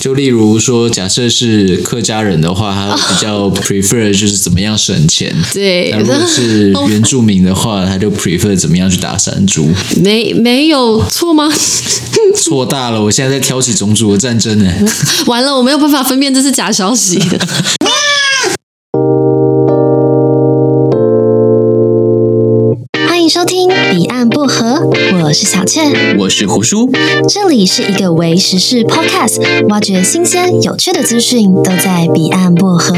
就例如说，假设是客家人的话，他比较 prefer 就是怎么样省钱。对，那如果是 原住民的话，他就 prefer 怎么样去打山猪。没没有错吗？错大了！我现在在挑起种族的战争呢。完了，我没有办法分辨这是假消息。我是小倩，我是胡叔，这里是一个为时事 podcast，挖掘新鲜有趣的资讯，都在彼岸薄荷。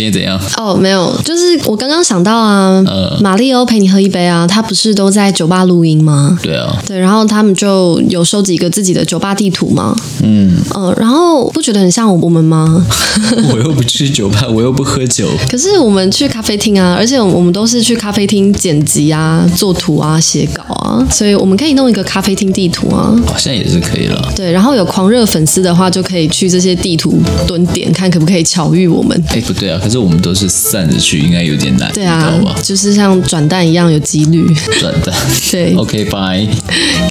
今天怎样？哦，没有，就是我刚刚想到啊，呃，马里欧陪你喝一杯啊，他不是都在酒吧录音吗？对啊，对，然后他们就有收集一个自己的酒吧地图嘛，嗯，呃，然后不觉得很像我们吗？我又不去酒吧，我又不喝酒，可是我们去咖啡厅啊，而且我们都是去咖啡厅剪辑啊、做图啊、写稿啊，所以我们可以弄一个咖啡厅地图啊，好像也是可以了。对，然后有狂热粉丝的话，就可以去这些地图蹲点，看可不可以巧遇我们。哎，不对啊。可是我们都是散着去，应该有点难。对啊，就是像转蛋一样有几率。转蛋。对。OK，bye。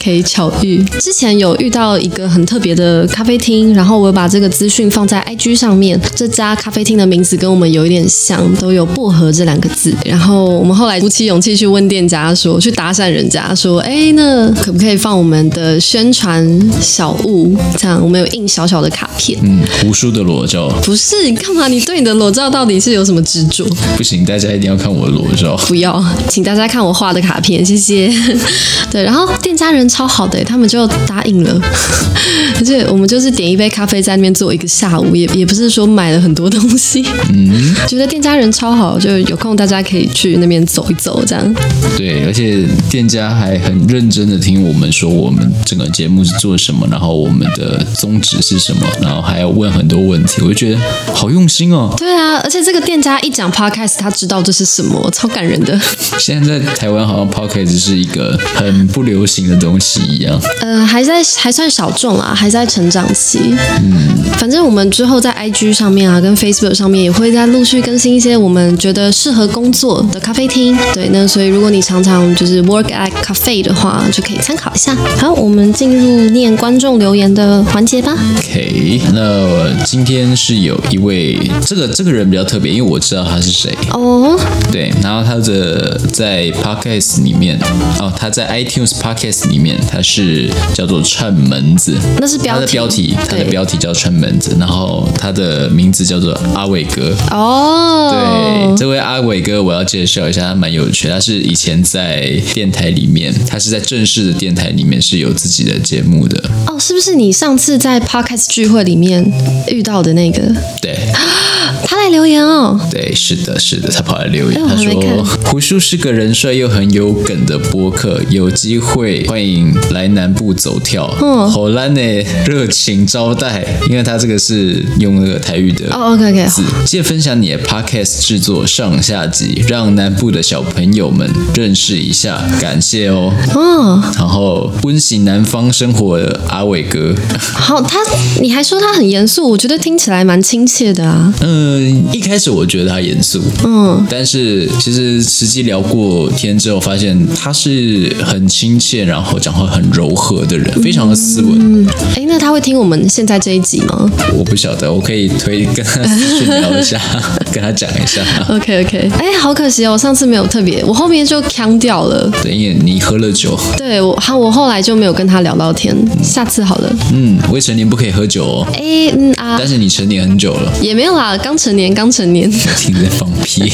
可以巧遇。之前有遇到一个很特别的咖啡厅，然后我把这个资讯放在 IG 上面。这家咖啡厅的名字跟我们有一点像，都有薄荷这两个字。然后我们后来鼓起勇气去问店家说，去搭讪人家说，哎，那可不可以放我们的宣传小物？这样我们有印小小的卡片。嗯，胡叔的裸照。不是，你干嘛？你对你的裸照到底是有什么执着？不行，大家一定要看我的裸照。不要，请大家看我画的卡片，谢谢。对，然后店家人超好的，他们就答应了。而且我们就是点一杯咖啡在那边坐一个下午，也也不是说买了很多东西。嗯，觉得店家人超好，就有空大家可以去那边走一走，这样。对，而且店家还很认真的听我们说我们整个节目是做什么，然后我们的宗旨是什么，然后还要问很多问题，我就觉得好用心哦。对啊，而且这个店。家一讲 podcast，他知道这是什么，超感人的。现在在台湾好像 podcast 是一个很不流行的东西一样。呃，还在还算小众啊，还在成长期。嗯，反正我们之后在 IG 上面啊，跟 Facebook 上面也会在陆续更新一些我们觉得适合工作的咖啡厅。对，那所以如果你常常就是 work at cafe 的话，就可以参考一下。好，我们进入念观众留言的环节吧。OK，那今天是有一位这个这个人比较特别，因为我。知道他是谁哦，oh. 对，然后他的在 Podcast 里面哦，他在 iTunes Podcast 里面，他是叫做串门子，那是标题，他的标题，他的标题叫串门子，然后他的名字叫做阿伟哥哦，oh. 对，这位阿伟哥我要介绍一下，他蛮有趣，他是以前在电台里面，他是在正式的电台里面是有自己的节目的哦，oh, 是不是你上次在 Podcast 聚会里面遇到的那个？对，他来留言哦。对，是的，是的，他跑来留言，他说胡叔是个人帅又很有梗的播客，有机会欢迎来南部走跳，嗯好烂呢，热情招待，因为他这个是用那个台语的，哦，OK OK，记得分享你的 Podcast 制作上下集，让南部的小朋友们认识一下，感谢哦，嗯，然后温习南方生活的阿伟哥，好，他你还说他很严肃，我觉得听起来蛮亲切的啊，嗯，一开始我觉得。他严肃，嗯，但是其实实际聊过天之后，发现他是很亲切，然后讲话很柔和的人，非常的斯文。嗯，哎，那他会听我们现在这一集吗？我不晓得，我可以推跟他去聊一下，跟他讲一下。OK OK，哎，好可惜哦，我上次没有特别，我后面就腔掉了。对，因为你喝了酒。对，我好，我后来就没有跟他聊到天，下次好了。嗯，未成年不可以喝酒哦。哎，嗯啊，但是你成年很久了。也没有啦，刚成年，刚成年。听在放屁，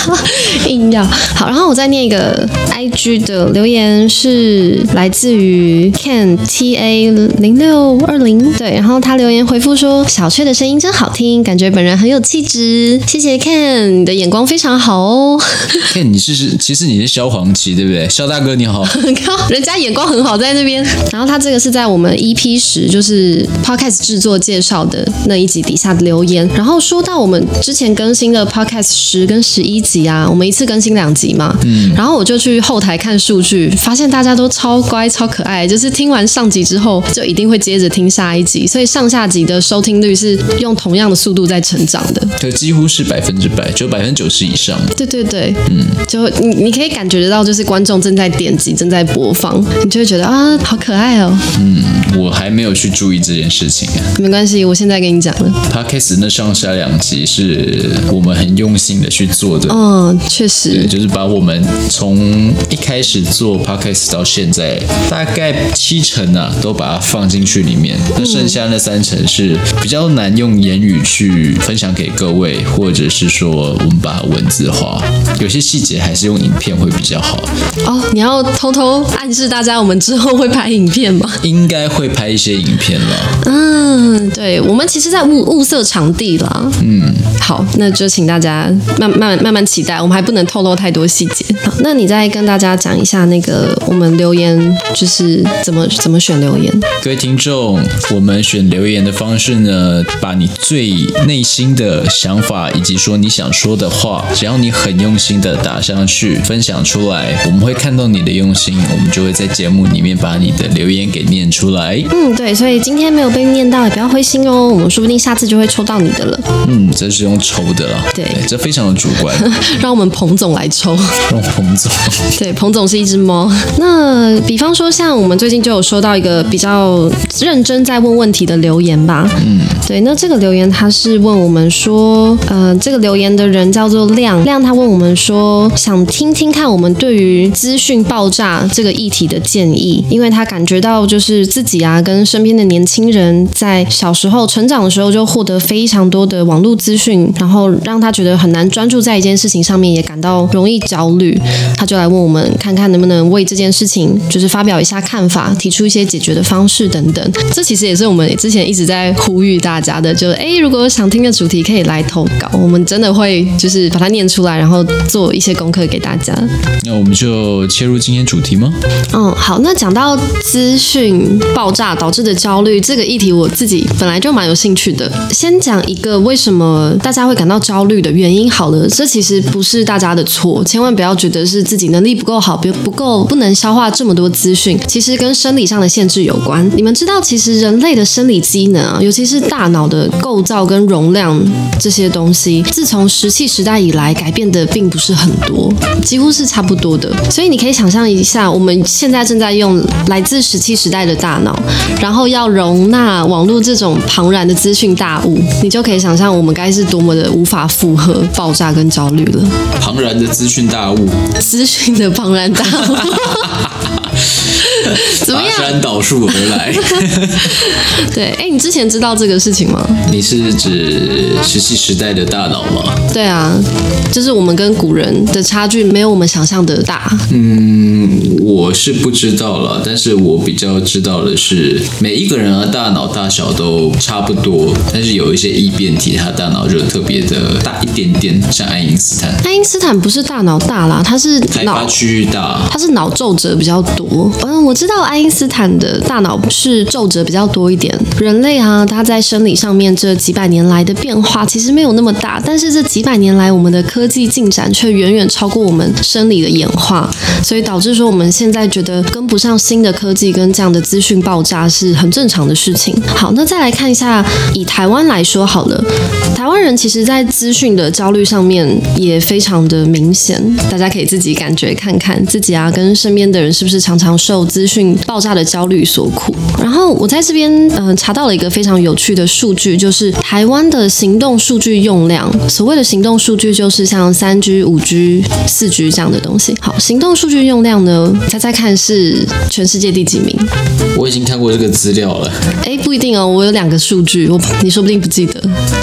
硬要好。然后我再念一个 IG 的留言，是来自于 Ken T A 零六二零。对，然后他留言回复说：“小雀的声音真好听，感觉本人很有气质。”谢谢 Ken，你的眼光非常好哦。Ken，你是是，其实你是萧煌奇对不对？萧大哥你好，人家眼光很好在那边。然后他这个是在我们 EP 十，就是 Podcast 制作介绍的那一集底下的留言。然后说到我们。们之前更新的 Podcast 十跟十一集啊，我们一次更新两集嘛，嗯，然后我就去后台看数据，发现大家都超乖、超可爱，就是听完上集之后，就一定会接着听下一集，所以上下集的收听率是用同样的速度在成长的，就几乎是百分之百，就百分之九十以上。对对对，嗯，就你你可以感觉得到，就是观众正在点击、正在播放，你就会觉得啊，好可爱哦。嗯，我还没有去注意这件事情啊，没关系，我现在跟你讲了。Podcast 那上下两集是我们很用心的去做的，嗯，确实，就是把我们从一开始做 Podcast 到现在，大概七成啊，都把它放进去里面，那剩下那三成是比较难用言语去分享给各位，或者是说我们把它文字化，有些细节还是用影片会比较好。哦，你要偷偷暗示大家，我们之后会拍影片吗？应该会拍一些影片了。嗯，对，我们其实在物物色场地啦。嗯，好，那就请大家慢慢慢慢期待，我们还不能透露太多细节。好，那你再跟大家讲一下那个我们留言就是怎么怎么选留言。各位听众，我们选留言的方式呢，把你最内心的想法以及说你想说的话，只要你很用心的打上去，分享出来，我们会看到你的用心，我们就会在节目里面把你的留言给念出来。嗯，对，所以今天没有被念到，也不要灰心哦，我们说不定下次就会抽到你的了。嗯，这是用抽的了。对，对，这非常的主观。让我们彭总来抽。让彭总。对，彭总是一只猫。那比方说，像我们最近就有收到一个比较认真在问问题的留言吧。嗯，对，那这个留言他是问我们说，呃，这个留言的人叫做亮亮，他问我们说，想听听看我们对于资讯爆炸这个议题的建议，因为他感觉到就是自己啊，跟身边的年轻人在小时候成长的时候就获得非常多的网络资讯，然后让他觉得很难专注在一件事情上面，也感到容易焦虑。他就来问我们，看看能不能为这件事情就是发表一下看法，提出一些解决的方式等等。这其实也是我们之前一直在呼吁大家的，就诶，如果想听的主题可以来投稿，我们真的会就是把它念出来，然后做一些功课给大家。那我们就切入今天主题吗？嗯，好。那讲到资讯爆炸导致的焦虑这个议题，我自己本来就蛮有兴趣的。先讲一个为什么大家会感到焦虑的原因好了，这其实不是大家的错，千万不要觉得是自己能力不够好，不不够不能消化这么多资讯，其实跟生理上的限制有关。你们知道，其实人类的生理机能啊，尤其是大脑的构造跟容量这些东西，自从石器时代以来改变的并不是很多，几乎是差不多的。所以你可以想象一下，我们现在正在用来自石器时代的大脑，然后要容纳网络这种庞然的资讯大物，你就可以想象我们该是多么的无法负荷、爆炸跟焦虑了。庞然的资讯大物，资讯的庞然大物。怎么样？爬山倒树而来。对，哎，你之前知道这个事情吗？你是指石器时代的大脑吗？对啊，就是我们跟古人的差距没有我们想象的大。嗯，我是不知道了，但是我比较知道的是，每一个人的大脑大小都差不多，但是有一些异变体，他大脑就特别的大一点点，像爱因斯坦。爱因斯坦不是大脑大啦，他是开发区域大，他是脑皱褶比较多。嗯，我知道爱因斯坦的大脑是皱褶比较多一点。人类啊，他在生理上面这几百年来的变化其实没有那么大，但是这几百年来我们的科技进展却远远超过我们生理的演化，所以导致说我们现在觉得跟不上新的科技跟这样的资讯爆炸是很正常的事情。好，那再来看一下，以台湾来说好了，台湾人其实在资讯的焦虑上面也非常的明显，大家可以自己感觉看看自己啊，跟身边的人是不是常常受 资讯爆炸的焦虑所苦。然后我在这边嗯、呃、查到了一个非常有趣的数据，就是台湾的行动数据用量。所谓的行动数据就是像三 G、五 G、四 G 这样的东西。好，行动数据用量呢，猜猜看是全世界第几名？我已经看过这个资料了。哎，不一定哦，我有两个数据，我你说不定不记得。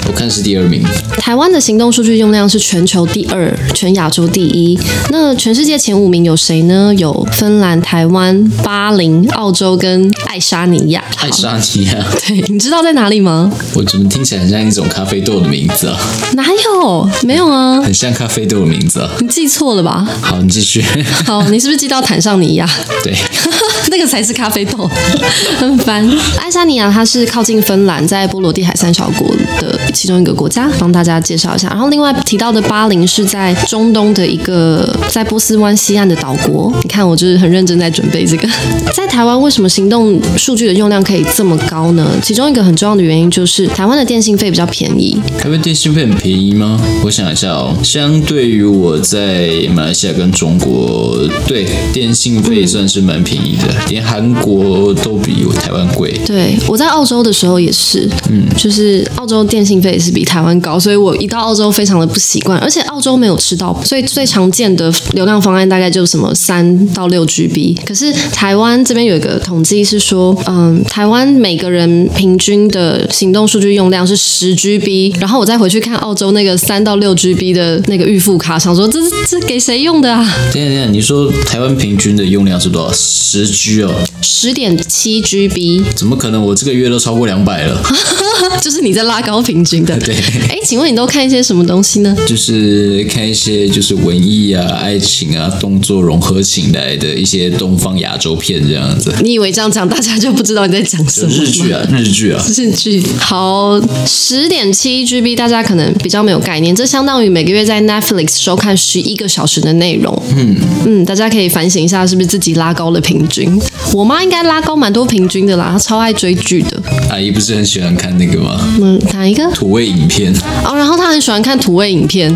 我看是第二名。台湾的行动数据用量是全球第二，全亚洲第一。那全世界前五名有谁呢？有芬兰、台湾、巴林、澳洲跟爱沙尼亚。爱沙尼亚，对，你知道在哪里吗？我怎么听起来很像一种咖啡豆的名字啊？哪有？没有啊。很像咖啡豆的名字啊。你记错了吧？好，你继续。好，你是不是记到坦桑尼亚？对。那个才是咖啡豆，很烦。爱沙尼亚它是靠近芬兰，在波罗的海三小国的其中一个国家，帮大家介绍一下。然后另外提到的巴林是在中东的一个在波斯湾西岸的岛国。你看，我就是很认真在准备这个。在台湾为什么行动数据的用量可以这么高呢？其中一个很重要的原因就是台湾的电信费比较便宜。台湾电信费很便宜吗？我想一下哦，相对于我在马来西亚跟中国，对电信费算是蛮便宜的，嗯、连韩国都比我台湾贵。对，我在澳洲的时候也是，嗯，就是澳洲电信费也是比台湾高，所以我一到澳洲非常的不习惯，而且澳洲没有吃到，所以最常见的流量方案大概就是什么三到六 GB。可是台湾这边有一个统计是说，嗯，台湾每个人平均的行动数据用量是十 GB，然后我再回去看澳洲那个三到六 GB 的那个预付卡，想说这是这给谁用的啊？等一下等一下，你说台湾平均的用量是多少？十 G 哦，十点七 GB。怎么可能？我这个月都超过两百了。就是你在拉高平均的。对。哎，请问你都看一些什么东西呢？就是看一些就是文艺啊、爱情啊、动作融合起来的一些东方亚洲片这样子。你以为这样讲大家就不知道你在讲什么？日剧啊，日剧啊。日剧。好，十点七 GB，大家可能比较没有概念，这相当于每个月在 Netflix 收看十一个小时的内容。嗯嗯，大家可以反省一下，是不是自己拉高了平均？我妈应该拉高蛮多平均的啦，她超爱追剧的。阿姨不是很喜欢看那个吗？嗯，哪一个？土味影片。哦，然后她很喜欢看土味影片。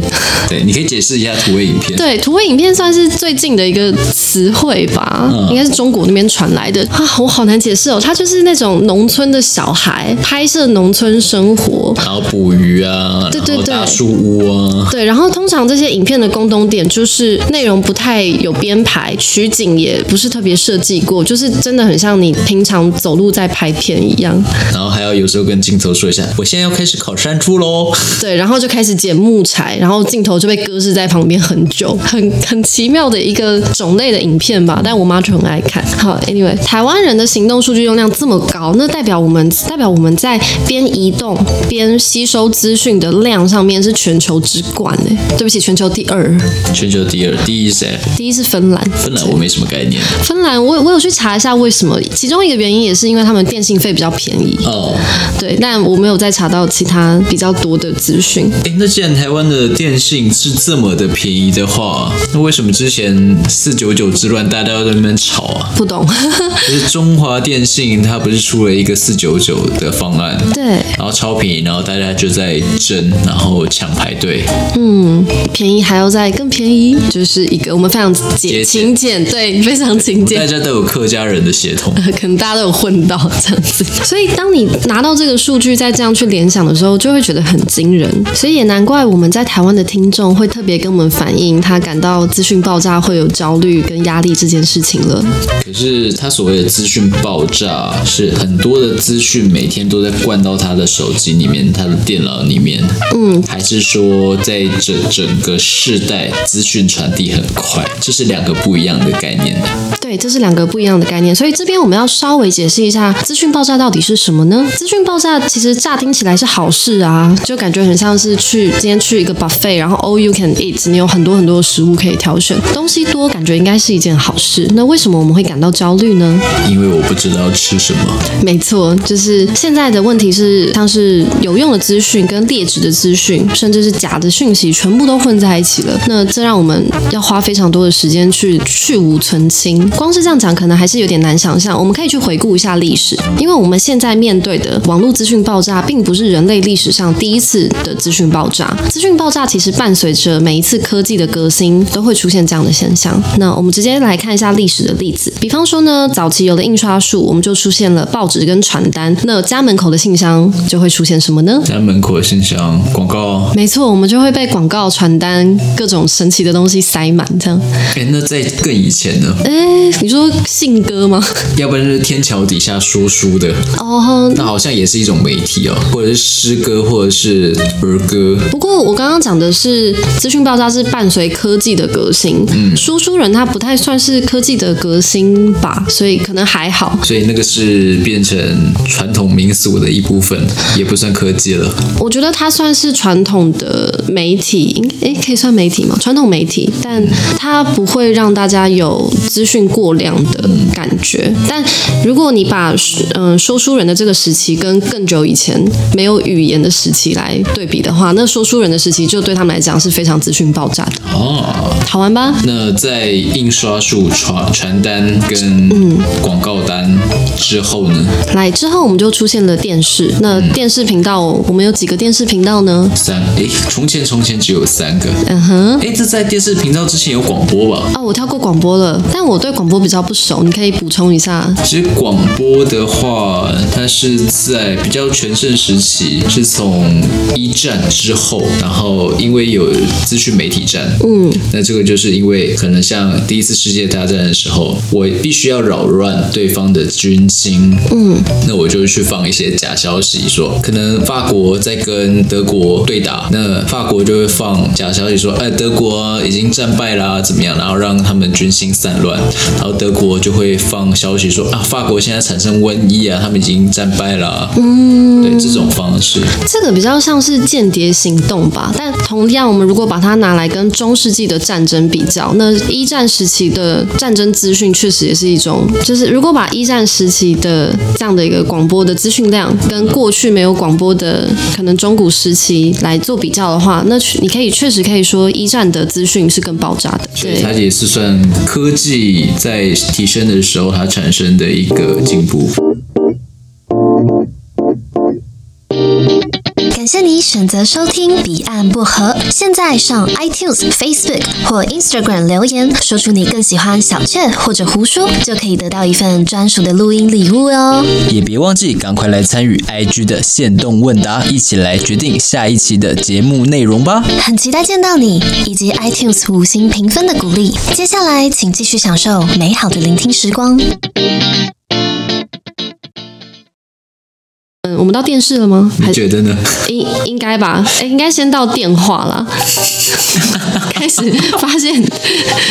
对，你可以解释一下土味影片。对，土味影片算是最近的一个词汇吧，嗯、应该是中国那边传来的啊，我好难解释哦。他就是那种农村的小孩拍摄农村生活，然后捕鱼啊，对对对，大树屋啊，对。然后通常这些影片的共同点就是内容不太有编排，取景也不是特别设计过，就是真的很像你平常走路在拍片一样。然后还要有时候跟镜头说一下，我现在要开始烤山猪喽。对，然后就开始捡木材，然后镜头就被搁置在旁边很久，很很奇妙的一个种类的影片吧。但我妈就很爱看。好，Anyway，台湾人的行动数据用量这么高，那代表我们代表我们在边移动边吸收资讯的量上面是全球之冠哎。对不起，全球第二。全球第二，第一是谁？第一是芬兰。芬兰我没什么概念。芬兰我我有去查一下为什么，其中一个原因也是因为他们电信费比较便宜。哦。对，但我没有再查到其他比较多的资讯。哎，那既然台湾的电信是这么的便宜的话，那为什么之前四九九之乱大家都在那边吵啊？不懂。就是中华电信它不是出了一个四九九的方案？对。然后超便宜，然后大家就在争，然后抢排队。嗯，便宜还要再更便宜，就是一个我们非常简勤俭，对，非常勤俭。大家都有客家人的血统，可能大家都有混到这样子。所以当你拿到这个数据，再这样去联想的时候，就会觉得很惊人。所以也难怪我们在台湾的听众会特别跟我们反映，他感到资讯爆炸会有焦虑跟压力这件事情了。可是他所谓的资讯爆炸，是很多的资讯每天都在灌到他的手机里面、他的电脑里面，嗯，还是说在整整个世代资讯传递很快？这是两个不一样的概念。对，这是两个不一样的概念。所以这边我们要稍微解释一下，资讯爆炸到底是什么呢？资讯爆炸其实乍听起来是好事啊，就感觉很像是去今天去一个 buffet，然后 all you can eat，你有很多很多的食物可以挑选，东西多，感觉应该是一件好事。那为什么我们会感到焦虑呢？因为我不知道吃什么。没错，就是现在的问题是，像是有用的资讯跟劣质的资讯，甚至是假的讯息，全部都混在一起了。那这让我们要花非常多的时间去去无存清。光是这样讲，可能还是有点难想象。我们可以去回顾一下历史，因为我们现在面对的网络资讯爆炸，并不是人类历史上第一次的资讯爆炸。资讯爆炸其实伴随着每一次科技的革新，都会出现这样的现象。那我们直接来看一下历史的例子。比方说呢，早期有了印刷术，我们就出现了报纸跟传单。那家门口的信箱就会出现什么呢？家门口的信箱广告。没错，我们就会被广告、传单各种神奇的东西塞满，这样。哎，那在更以前呢？哎，你说信鸽吗？要不然就是天桥底下说书的哦，那好像也是一种媒体哦，或者是诗歌，或者是儿歌。不过我刚刚讲的是资讯爆炸是伴随科技的革新，嗯，说书人他不太算是科技的革新吧，所以可能还好。所以那个是变成传统民俗的一部分，也不算科技了。我觉得它算是传统的媒体，诶，可以算媒体吗？传统媒体，但它不会让大家有资讯。过量的感觉。但如果你把嗯、呃、说书人的这个时期跟更久以前没有语言的时期来对比的话，那说书人的时期就对他们来讲是非常资讯爆炸的哦，好玩吧？那在印刷术传传单跟广告单之后呢？嗯、来之后我们就出现了电视。那电视频道，我们有几个电视频道呢？三。诶，从前从前只有三个。嗯哼。诶，这在电视频道之前有广播吧？啊，我跳过广播了，但我对广播比较不熟，你可以补充一下。其实广播的话，它是在比较全盛时期，是从一战之后，然后因为有资讯媒体战，嗯，那这个就是因为可能像第一次世界大战的时候，我必须要扰乱对方的军心，嗯，那我就去放一些假消息，说可能法国在跟德国对打，那法国就会放假消息说，哎，德国已经战败啦，怎么样，然后让他们军心散乱，然后德国就会放消息说啊，法国现在产生瘟疫啊，他们已经战败啦，嗯，对，这种方式，这个比较像是间谍行动吧，但同样，我们如果把它拿来跟中世纪的战争比较，那一战时期的战争资讯确实也是一种，就是如果把一战时期的这样的一个广播的资讯量跟过去没有广播的可能中古时期来做比较的话，那你可以确实可以说一战的资讯是更爆炸的。对，它也是算科技在提升的时候它产生的一个进步。谢你选择收听《彼岸薄荷》，现在上 iTunes、Facebook 或 Instagram 留言，说出你更喜欢小雀或者胡叔，就可以得到一份专属的录音礼物哦。也别忘记赶快来参与 IG 的限动问答，一起来决定下一期的节目内容吧。很期待见到你，以及 iTunes 五星评分的鼓励。接下来，请继续享受美好的聆听时光。我们到电视了吗？你觉得呢？应应该吧，哎，应该先到电话啦。开始发现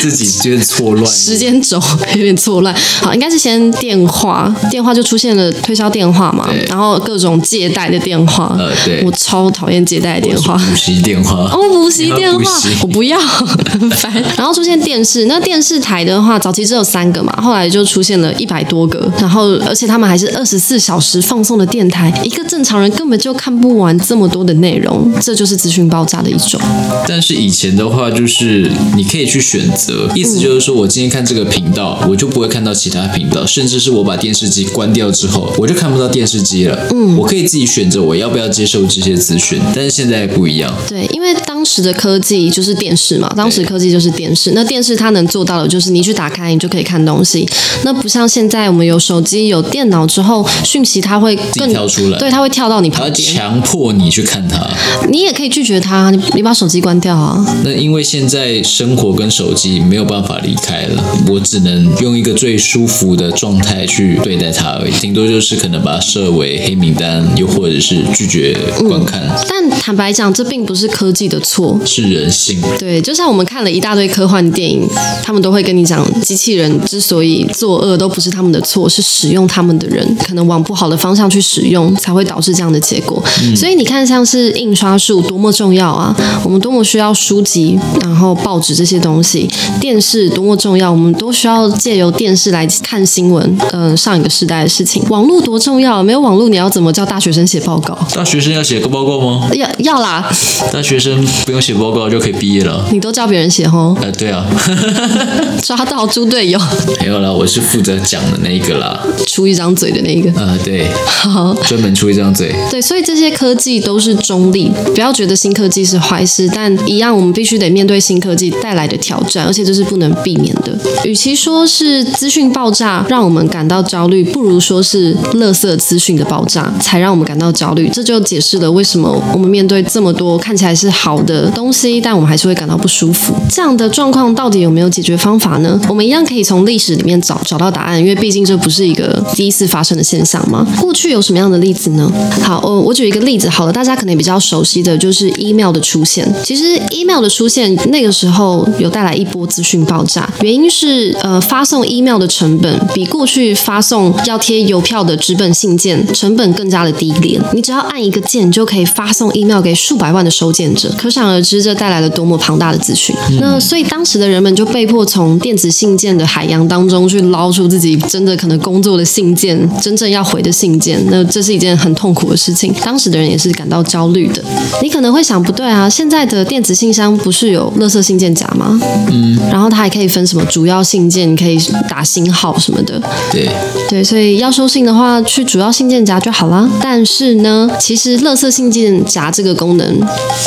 自己有点错乱，时间轴有点错乱。好，应该是先电话，电话就出现了推销电话嘛，然后各种借贷的电话。呃，对，我超讨厌借贷的电话。补习电话。哦，补习电话，我不要，很烦。然后出现电视，那电视台的话，早期只有三个嘛，后来就出现了一百多个，然后而且他们还是二十四小时放送的电台。一个正常人根本就看不完这么多的内容，这就是资讯爆炸的一种。但是以前的话，就是你可以去选择，意思就是说我今天看这个频道，我就不会看到其他频道，甚至是我把电视机关掉之后，我就看不到电视机了。嗯，我可以自己选择我要不要接受这些资讯。但是现在不一样，对，因为当时的科技就是电视嘛，当时科技就是电视。那电视它能做到的就是你去打开，你就可以看东西。那不像现在我们有手机、有电脑之后，讯息它会更跳出。对，他会跳到你旁边，强迫你去看他。你也可以拒绝他，你你把手机关掉啊。那因为现在生活跟手机没有办法离开了，我只能用一个最舒服的状态去对待它而已。顶多就是可能把它设为黑名单，又或者是拒绝观看。嗯，但坦白讲，这并不是科技的错，是人性。对，就像我们看了一大堆科幻电影，他们都会跟你讲，机器人之所以作恶，都不是他们的错，是使用他们的人可能往不好的方向去使用。才会导致这样的结果，嗯、所以你看，像是印刷术多么重要啊！我们多么需要书籍，然后报纸这些东西，电视多么重要，我们都需要借由电视来看新闻。嗯、呃，上一个时代的事情，网络多重要，没有网络，你要怎么叫大学生写报告？大学生要写个报告吗？要要啦！大学生不用写报告就可以毕业了。你都叫别人写哦？呃，对啊，抓到猪队友。没有啦，我是负责讲的那一个啦，出一张嘴的那一个。呃，对，好，专门。出一张嘴，对，所以这些科技都是中立，不要觉得新科技是坏事，但一样，我们必须得面对新科技带来的挑战，而且这是不能避免的。与其说是资讯爆炸让我们感到焦虑，不如说是垃圾资讯的爆炸才让我们感到焦虑。这就解释了为什么我们面对这么多看起来是好的东西，但我们还是会感到不舒服。这样的状况到底有没有解决方法呢？我们一样可以从历史里面找找到答案，因为毕竟这不是一个第一次发生的现象嘛。过去有什么样的例子？呢？好，我我举一个例子好了，大家可能比较熟悉的就是 email 的出现。其实 email 的出现那个时候有带来一波资讯爆炸，原因是呃发送 email 的成本比过去发送要贴邮票的纸本信件成本更加的低廉，你只要按一个键就可以发送 email 给数百万的收件者，可想而知这带来了多么庞大的资讯。嗯、那所以当时的人们就被迫从电子信件的海洋当中去捞出自己真的可能工作的信件，真正要回的信件。那这是一件很痛苦的事情，当时的人也是感到焦虑的。你可能会想，不对啊，现在的电子信箱不是有垃圾信件夹吗？嗯，然后它还可以分什么主要信件，可以打星号什么的。对对，所以要收信的话，去主要信件夹就好了。但是呢，其实垃圾信件夹这个功能，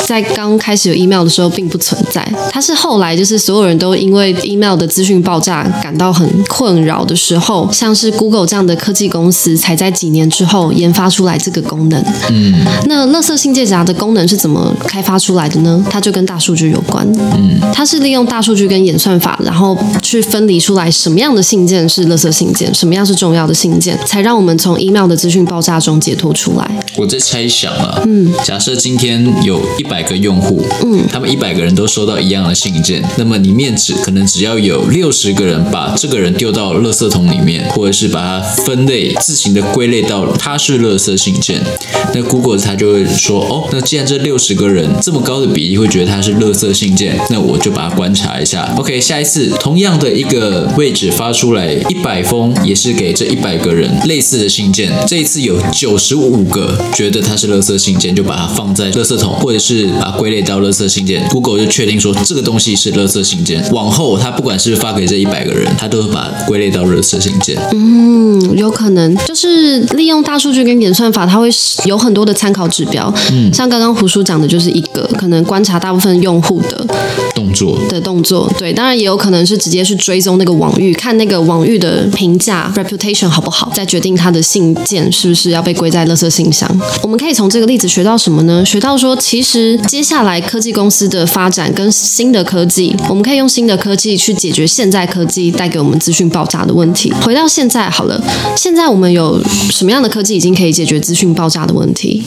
在刚开始有 email 的时候并不存在，它是后来就是所有人都因为 email 的资讯爆炸感到很困扰的时候，像是 Google 这样的科技公司才在几年之后研发出来这个功能。嗯，那垃圾信件夹的功能是怎么开发出来的呢？它就跟大数据有关。嗯，它是利用大数据跟演算法，然后去分离出来什么样的信件是垃圾信件，什么样是重要的信件，才让我们从 email 的资讯爆炸中解脱出来。我在猜想啊，嗯，假设今天有一百个用户，嗯，他们一百个人都收到一样的信件，那么里面只可能只要有六十个人把这个人丢到垃圾桶里面，或者是把它分类自行的归类到他是垃圾信件，那 Google 它就会说，哦，那既然这六十个人这么高的比例会觉得它是垃圾信件，那我就把它观察一下。OK，下一次同样的一个位置发出来一百封，也是给这一百个人类似的信件，这一次有九十五个觉得它是垃圾信件，就把它放在垃圾桶，或者是把它归类到垃圾信件，Google 就确定说这个东西是垃圾信件。往后它不管是发给这一百个人，它都会把它归类到垃圾信件。嗯，有可能就是利用大数据跟演算法，它会有很多的参考指标。嗯，像刚刚胡叔讲的，就是一个可能观察大部分用户的动作的动作。对，当然也有可能是直接去追踪那个网域，看那个网域的评价 reputation 好不好，再决定他的信件是不是要被归在垃圾信箱。我们可以从这个例子学到什么呢？学到说，其实接下来科技公司的发展跟新的科技，我们可以用新的科技去解决现在科技带给我们资讯爆炸的问题。回到现在好了，现在我们有什么样的科技已经可以解决资讯爆炸的问题？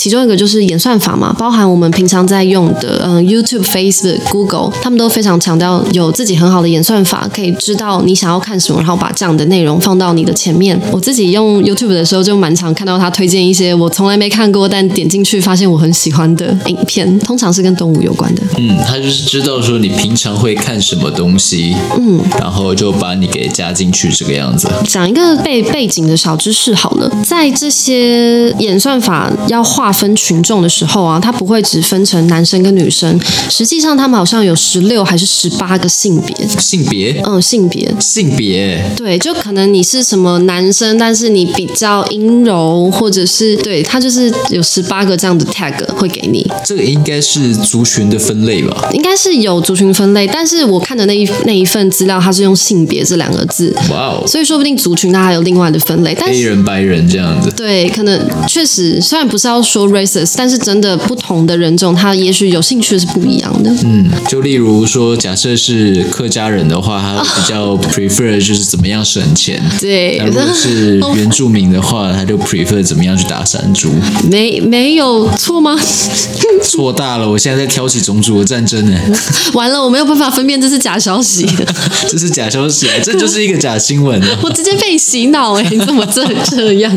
其中一个就是演算法嘛，包含我们平常在用的，嗯，YouTube、Facebook、Google，他们都非常强调有自己很好的演算法，可以知道你想要看什么，然后把这样的内容放到你的前面。我自己用 YouTube 的时候，就蛮常看到他推荐一些我从来没看过，但点进去发现我很喜欢的影片，通常是跟动物有关的。嗯，他就是知道说你平常会看什么东西，嗯，然后就把你给加进去这个样子。讲一个背背景的小知识好了，在这些演算法要画。分群众的时候啊，他不会只分成男生跟女生，实际上他们好像有十六还是十八个性别。性别？嗯，性别。性别。对，就可能你是什么男生，但是你比较阴柔，或者是对他就是有十八个这样的 tag 会给你。这个应该是族群的分类吧？应该是有族群分类，但是我看的那一那一份资料，它是用性别这两个字。哇哦！所以说不定族群它还有另外的分类。但黑人、白人这样子。对，可能确实，虽然不是要说。racist，但是真的不同的人种，他也许有兴趣是不一样的。嗯，就例如说，假设是客家人的话，他 比较 prefer 就是怎么样省钱。对，如果是原住民的话，他就 prefer 怎么样去打山猪。没没有错吗？错大了！我现在在挑起种族的战争呢。完了，我没有办法分辨这是假消息。这是假消息，这就是一个假新闻。我直接被洗脑哎！你怎么这这样？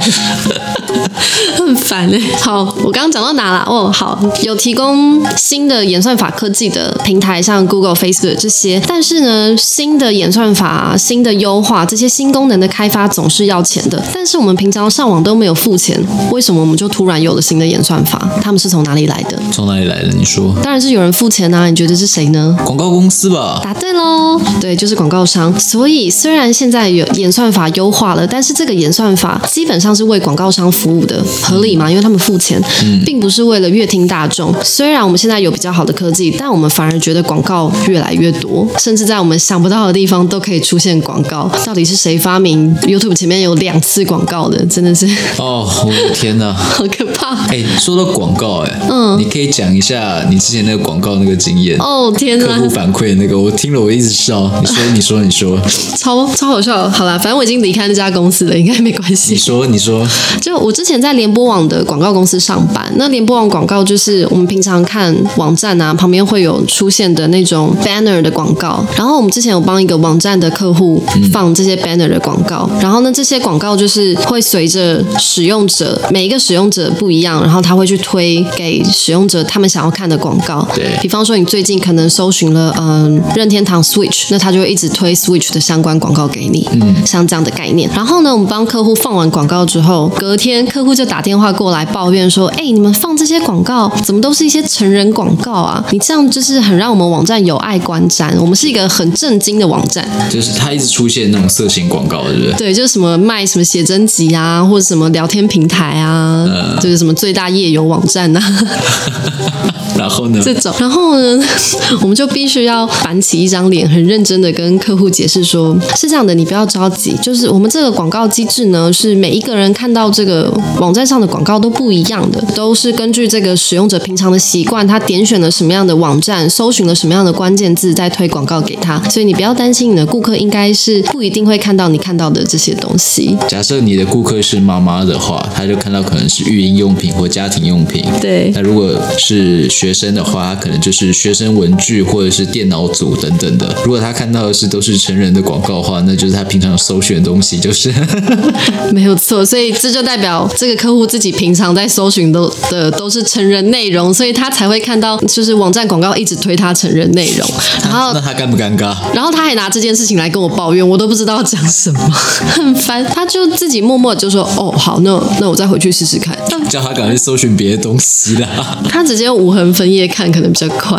很烦哎。好。我刚刚讲到哪了？哦，好，有提供新的演算法科技的平台，像 Google、Facebook 这些。但是呢，新的演算法、新的优化、这些新功能的开发总是要钱的。但是我们平常上网都没有付钱，为什么我们就突然有了新的演算法？他们是从哪里来的？从哪里来的？你说？当然是有人付钱啊！你觉得是谁呢？广告公司吧？答对喽！对，就是广告商。所以虽然现在有演算法优化了，但是这个演算法基本上是为广告商服务的，合理吗？因为他们付钱。嗯，并不是为了阅听大众。虽然我们现在有比较好的科技，但我们反而觉得广告越来越多，甚至在我们想不到的地方都可以出现广告。到底是谁发明 YouTube 前面有两次广告的？真的是哦，我的天哪，好可怕！哎，说到广告，哎，嗯，你可以讲一下你之前那个广告那个经验哦，天哪，客户反馈那个，我听了我一直笑。你说，你说，你说，你说，超超好笑。好啦，反正我已经离开那家公司了，应该没关系。你说，你说，就我之前在联播网的广告公司上班，那联播网广告就是我们平常看网站啊，旁边会有出现的那种 banner 的广告。然后我们之前有帮一个网站的客户放这些 banner 的广告，然后呢，这些广告就是会随着使用者每一个使用者不一样，然后他会去推给使用者他们想要看的广告。对，比方说你最近可能搜寻了嗯任天堂 Switch，那他就会一直推 Switch 的相关广告给你，嗯，像这样的概念。然后呢，我们帮客户放完广告之后，隔天客户就打电话过来抱怨说：“哎，你们放这些广告怎么都是一些成人广告啊？你这样就是很让我们网站有碍观瞻。我们是一个很震惊的网站，就是它一直出现那种色情广告，对不对？对，就是什么卖什么写真集啊，或者什么聊天平台啊，呃、就是什么最大夜游网站呐啊。然后呢？这种，然后呢，我们就必须要板起一张脸，很认真的跟客户解释说：是这样的，你不要着急，就是我们这个广告机制呢，是每一个人看到这个网站上的广告都不一样的，都是根据这个使用者平常的习惯，他点选了什么样的网站，搜寻了什么样的关键字，再推广告给他。所以你不要担心，你的顾客应该是不一定会看到你看到的这些东西。假设你的顾客是妈妈的话，他就看到可能是育婴用品或家庭用品。对。那如果是学生的话，他可能就是学生文具或者是电脑组等等的。如果他看到的是都是成人的广告的话，那就是他平常搜寻的东西就是 没有错。所以这就代表这个客户自己平常在搜寻都的都是成人内容，所以他才会看到就是网站广告一直推他成人内容。然后那他尴不尴尬？然后他还拿这件事情来跟我抱怨，我都不知道讲什么，很烦。他就自己默默就说：“哦，好，那那我再回去试试看。”叫他赶快搜寻别的东西啦。他直接无痕分页看，可能比较快。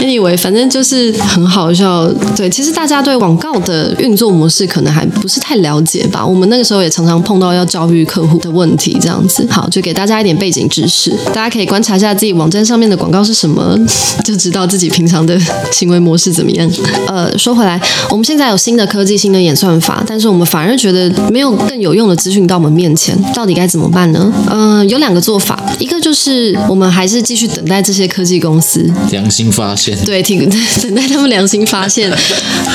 Anyway，反正就是很好笑。对，其实大家对广告的运作模式可能还不是太了解吧。我们那个时候也常常碰到要教育客户的问题，这样子。好，就给大家一点背景知识，大家可以观察一下自己网站上面的广告是什么，就知道自己平常的行为模式怎么样。呃，说回来，我们现在有新的科技、新的演算法，但是我们反而觉得没有更有用的资讯到我们面前，到底该怎么办呢？嗯、呃，有两个做法，一个就是我们还是继续等待这些科技公司良心发现，对，挺 等待他们良心发现，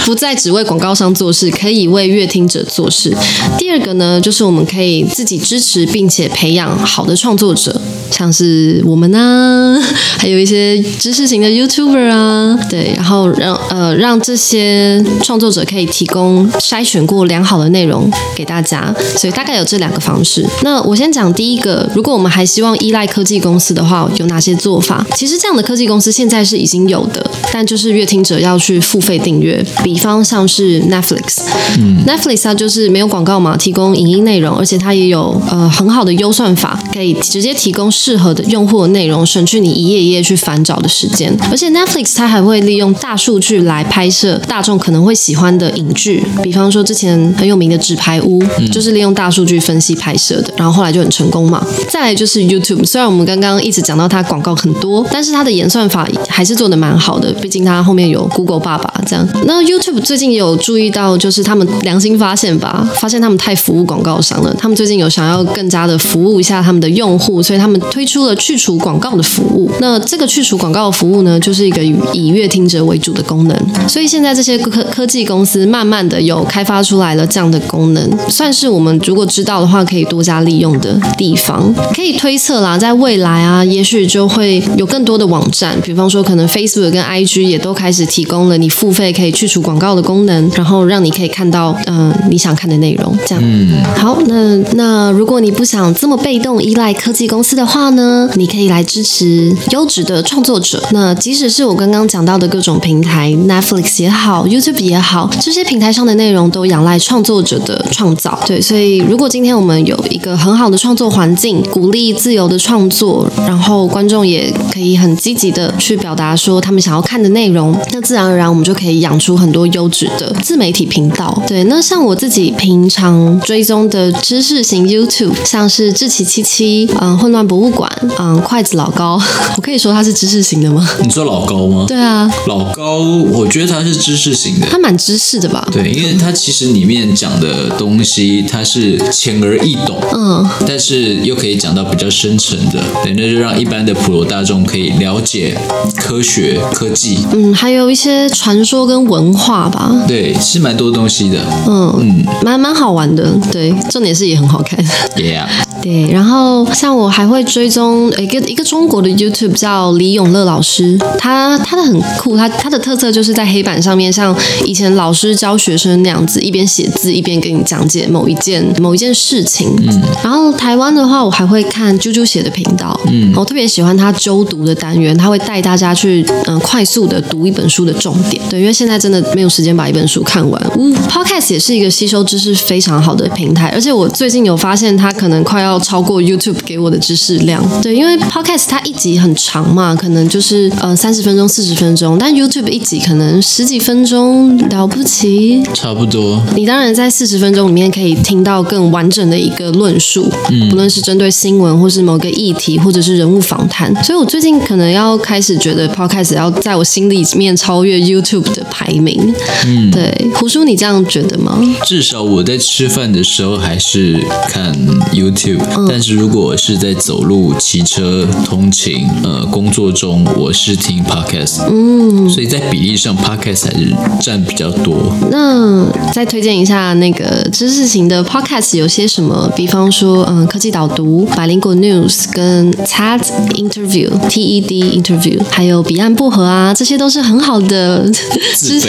不再只为广告商做事，可以为阅听者做事。第二个呢，就是我们可以自己支持并且培养好的创作者，像是我们啊，还有一些知识型的 YouTuber 啊，对，然后让呃让这些创作者可以提供筛选过良好的内容给大家。所以大概有这两个方式。那我先讲第一个，如果我们还希望依赖科技公司的话，有哪些做法？其实这样的科技公司现在是已经有的，但就是乐听者要去付费订阅。比方像是 Netflix，嗯，Netflix 它就是没有广告嘛，提供影音内容，而且它也有呃很好的优算法，可以直接提供适合的用户的内容，省去你一页一页去翻找的时间。而且 Netflix 它还会利用大数据来拍摄大众可能会喜欢的影剧，比方说之前很有名的《纸牌屋》，就是利用大数据分析拍摄的，然后后来就很成功嘛。再来就是 YouTube，虽然我们刚刚一直讲到它广告很多，但是它的演算法还是做得蛮好的，毕竟它后面有 Google 爸爸这样。那 YouTube 最近有注意到，就是他们良心发现吧，发现他们太服务广告商了。他们最近有想要更加的服务一下他们的用户，所以他们推出了去除广告的服务。那这个去除广告的服务呢，就是一个以乐听者为主的功能。所以现在这些科科技公司慢慢的有开发出来了这样的功能，算是我们如果知道的话，可以多加利用的地方。可以推测啦，在未来啊，也许就会有更多的网站，比方说可能 Facebook 跟 IG 也都开始提供了你付费可以去除广告的功能，然后让你可以看到嗯、呃、你想看的内容。这样，嗯，好，那那如果你不想这么被动依赖科技公司的话呢，你可以来支持优质的创作者。那即使是我刚刚讲到的各种平台，Netflix 也好，YouTube 也好，这些平台上的内容都仰赖创作者的创造。对，所以如果今天我们有一个很好的创作环境，鼓励自由的创作，然后观众也可以很积极的去表达说他们想要看的内容，那自然而然我们就可以养出很多优质的自媒体频道。对，那像我自己平常追踪的知识型 YouTube，像是志奇七七、嗯、呃，混乱博物馆，嗯，筷子老高，我可以说他是知识型的吗？你说老高吗？对啊，老高，我觉得他是知识型的，他蛮知识的吧？对，因为他其实里面讲的东西，他是浅而易懂，嗯，但是又可以讲到比较深层的，对，那就让一般的普罗大众可以了解科学、科技，嗯，还有一些传说跟文化吧，对，是蛮多东西的，嗯嗯，蛮蛮好玩的，对，重点是也很好看，Yeah。对，然后像我还会追踪一个一个中国的 YouTube 叫李永乐老师，他他的很酷，他他的特色就是在黑板上面像以前老师教学生那样子，一边写字一边给你讲解某一件某一件事情。嗯，然后台湾的话，我还会看啾啾写的频道，嗯，我特别喜欢他周读的单元，他会带大家去嗯、呃、快速的读一本书的重点。对，因为现在真的没有时间把一本书看完。嗯，Podcast 也是一个吸收知识非常好的平台，而且我最近有发现，它可能快要。要超过 YouTube 给我的知识量，对，因为 Podcast 它一集很长嘛，可能就是呃三十分钟、四十分钟，但 YouTube 一集可能十几分钟了不起，差不多。你当然在四十分钟里面可以听到更完整的一个论述，嗯，不论是针对新闻，或是某个议题，或者是人物访谈。所以我最近可能要开始觉得 Podcast 要在我心里面超越 YouTube 的排名，嗯，对。胡叔，你这样觉得吗？至少我在吃饭的时候还是看 YouTube。但是如果是在走路、骑车、通勤、呃工作中，我是听 podcast，嗯，所以在比例上 podcast 还是占比较多。那再推荐一下那个知识型的 podcast 有些什么？比方说，嗯，科技导读、百灵果 news 跟 TED interview、TED interview，还有彼岸薄荷啊，这些都是很好的 知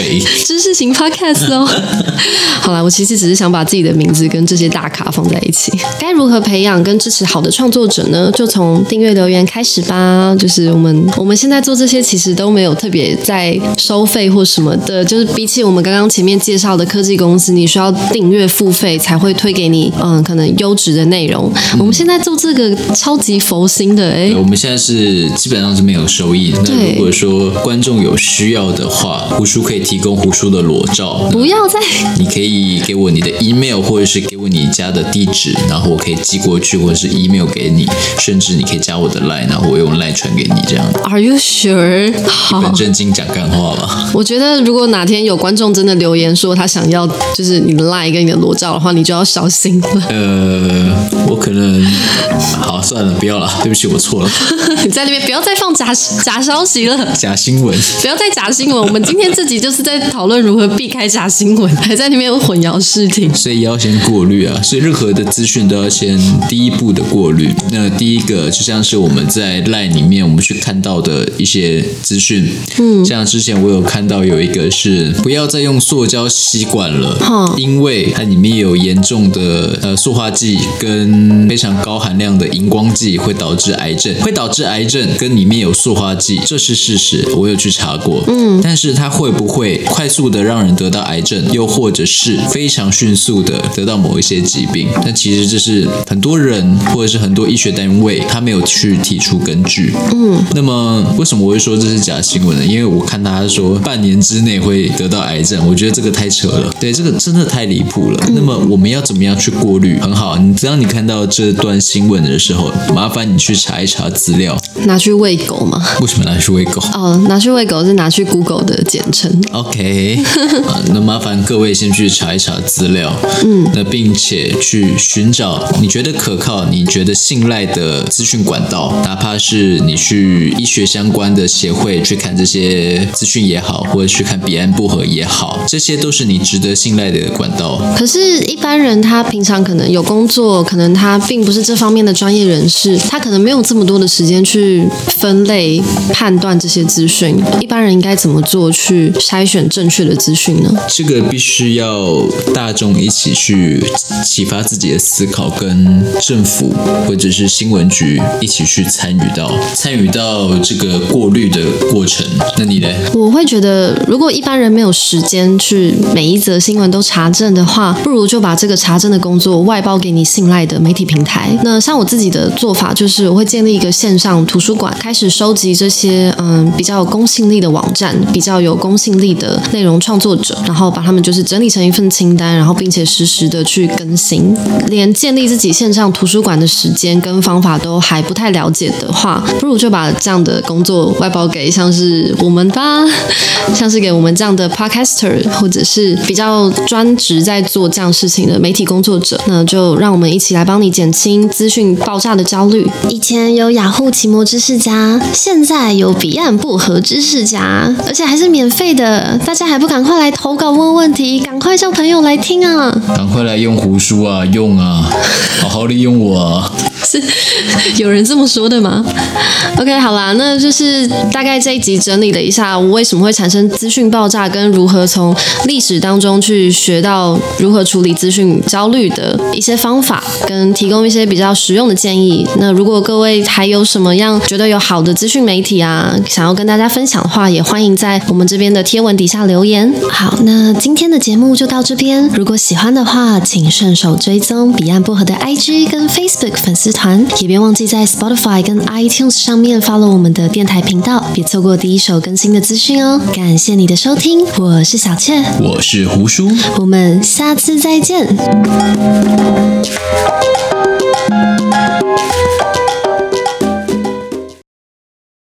知识型 podcast 哦。好啦，我其实只是想把自己的名字跟这些大咖放在一起，该如何培养？跟支持好的创作者呢，就从订阅留言开始吧。就是我们我们现在做这些，其实都没有特别在收费或什么的。就是比起我们刚刚前面介绍的科技公司，你需要订阅付费才会推给你，嗯，可能优质的内容。嗯、我们现在做这个超级佛心的，哎，我们现在是基本上是没有收益。那如果说观众有需要的话，胡叔可以提供胡叔的裸照。不要再，你可以给我你的 email，或者是给我你家的地址，然后我可以寄过。去或者是 email 给你，甚至你可以加我的 line，然后我用 line 传给你这样。Are you sure？好，一本正经讲干话吧。我觉得如果哪天有观众真的留言说他想要就是你的 line 跟你的裸照的话，你就要小心了。呃，我可能好算了，不要了，对不起，我错了。你 在那边不要再放假假消息了，假新闻，不要再假新闻。我们今天这集就是在讨论如何避开假新闻，还在那边混淆视听，所以要先过滤啊。所以任何的资讯都要先。第一步的过滤，那第一个就像是我们在 LINE 里面我们去看到的一些资讯，嗯，像之前我有看到有一个是不要再用塑胶吸管了，嗯，因为它里面有严重的呃塑化剂跟非常高含量的荧光剂，会导致癌症，会导致癌症跟里面有塑化剂，这是事实，我有去查过，嗯，但是它会不会快速的让人得到癌症，又或者是非常迅速的得到某一些疾病？那其实这是很多。人或者是很多医学单位，他没有去提出根据。嗯，那么为什么我会说这是假新闻呢？因为我看他说半年之内会得到癌症，我觉得这个太扯了。对，这个真的太离谱了。嗯、那么我们要怎么样去过滤？很好，你当你看到这段新闻的时候，麻烦你去查一查资料。拿去喂狗吗？为什么拿去喂狗？哦，拿去喂狗是拿去 Google 的简称。OK，啊，那麻烦各位先去查一查资料。嗯，那并且去寻找你觉得可。可靠，你觉得信赖的资讯管道，哪怕是你去医学相关的协会去看这些资讯也好，或者去看彼岸薄荷也好，这些都是你值得信赖的管道。可是，一般人他平常可能有工作，可能他并不是这方面的专业人士，他可能没有这么多的时间去分类判断这些资讯。一般人应该怎么做去筛选正确的资讯呢？这个必须要大众一起去启发自己的思考跟。政府或者是新闻局一起去参与到参与到这个过滤的过程，那你呢？我会觉得，如果一般人没有时间去每一则新闻都查证的话，不如就把这个查证的工作外包给你信赖的媒体平台。那像我自己的做法，就是我会建立一个线上图书馆，开始收集这些嗯比较有公信力的网站，比较有公信力的内容创作者，然后把他们就是整理成一份份清单，然后并且实时的去更新。连建立自己线上图书馆的时间跟方法都还不太了解的话，不如就把这样的工作外包给像是我们吧，像是给我们这样的 podcaster，或者是比较专职在做这样事情的媒体工作者，那就让我们一起来帮你减轻资讯爆炸的焦虑。以前有雅虎奇摩知识家，现在有彼岸薄荷知识家，而且还是免费的，大家还不赶快来投稿问问题，赶快叫朋友来听啊！赶快来用胡书啊，用啊，好好利用我啊！是 有人这么说的吗？OK，好啦，那就是大概这一集整理了一下，我为什么会产生资讯爆炸，跟如何从历史当中去学到如何处理资讯焦虑的一些方法，跟提供一些比较实用的建议。那如果各位还有什么样觉得有好的资讯媒体啊，想要跟大家分享的话，也欢迎在我们这边的贴文底下留言。好，那今天的节目就到这边。如果喜欢的话，请顺手追踪彼岸薄荷的 IG 跟 Facebook 粉丝团，也别忘记在 Spotify 跟 iTunes 上面 follow 我们的电台频道，别错过第一手更新的资讯哦。感谢你的收听，我是小雀，我是胡叔，我们下次再见。